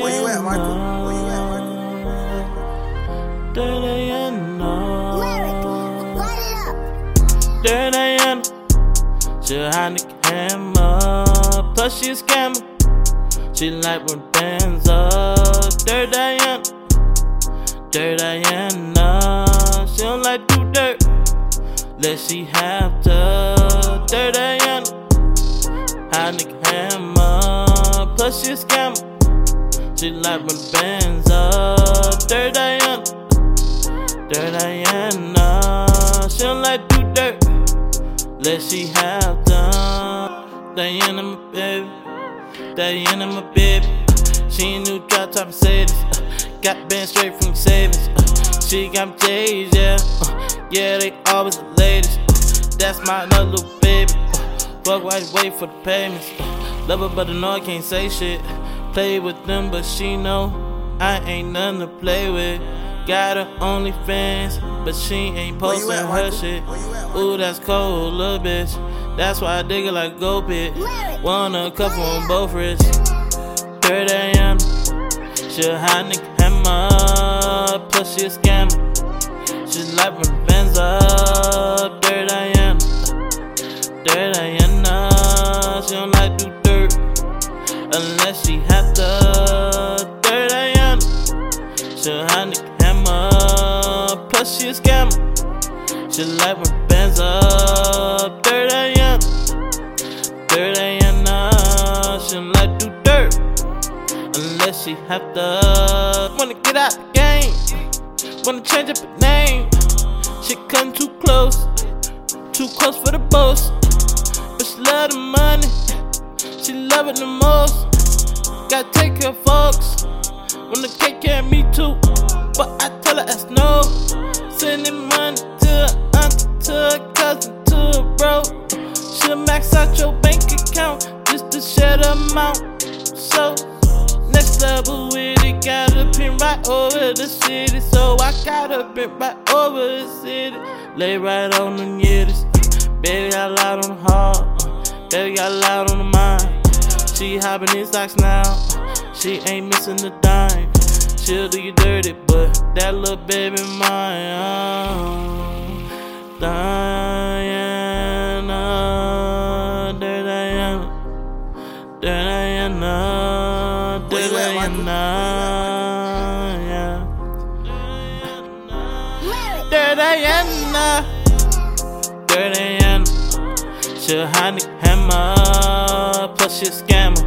Where you at, Michael? Where you at, Michael? Dirty Diana, she a Heineken hammer, plus she a scammer. She like when bands up. Dirty Diana, Dirty Diana, she don't like do dirt. Let she have to. Dirty Diana, Heineken hammer, plus she a scammer. She like when bands up. Dirty Diana, Dirty Diana, she don't like dirt. Let she have done. Diana, my baby. Diana, my baby. She ain't new drop top Mercedes. Uh, got banned straight from savings. Uh, she got me J's, yeah. Uh, yeah, they always the latest. Uh, that's my little baby. Uh, fuck why you wait for the payments. Uh, love her, but I know I can't say shit. Play with them, but she know I ain't nothing to play with. Got her OnlyFans, but she ain't posting at, her Michael? shit. Where you at, Ooh, that's cold, little bitch. That's why I dig it like go pit. One a couple on both wrists. Dirty Diana, she a hot nigga hammer, plus she a scammer. She like when bands up. Dirty Diana, Dirty Diana, she don't like do dirt unless she have to. Dirty Diana, she a hot nigga plus she a scammer. She like when bands up. Dirty Diana, Dirty Diana, she don't like do dirt unless she have to. Wanna get out the game, wanna change up her name. She come too close, too close for the boss. But she love the money, she love it the most. Gotta take care of folks, wanna take care of me too. But I tell her no. Sending money to her auntie, to her cousin, to her bro. She'll max out your bank account just to the amount. So next level with it, got a pin right over the city. So I got a pin right over the city. Lay right on the yiddies. Baby got loud on the heart. Baby got loud on the mind. She hopping in socks now. She ain't missing the dime. She'll do you dirty, but that little baby mine. Oh, Diana, dirty Diana, Diana, Where dirty you at, Michael? Diana, Diana, Diana. She a hot nigga hammer, plus she a scammer.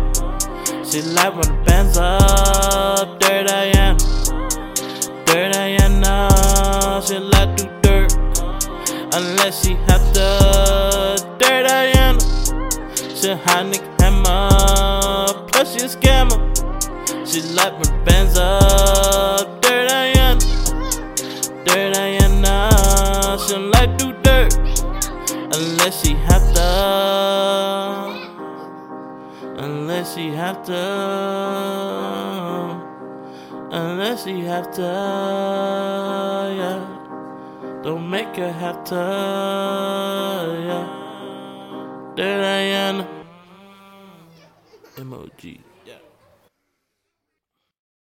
She like when the bands up, Diana. Dirty Diana, she like do dirt, unless she have to. Dirty Diana, she hot hammer, plus she a scammer. She like the bands up, dirty Diana. Dirty Diana, she like do dirt unless she have to. Unless she have to. Unless you have to. Yeah. Don't make her have to. Yeah. Diana. MOG. Yeah.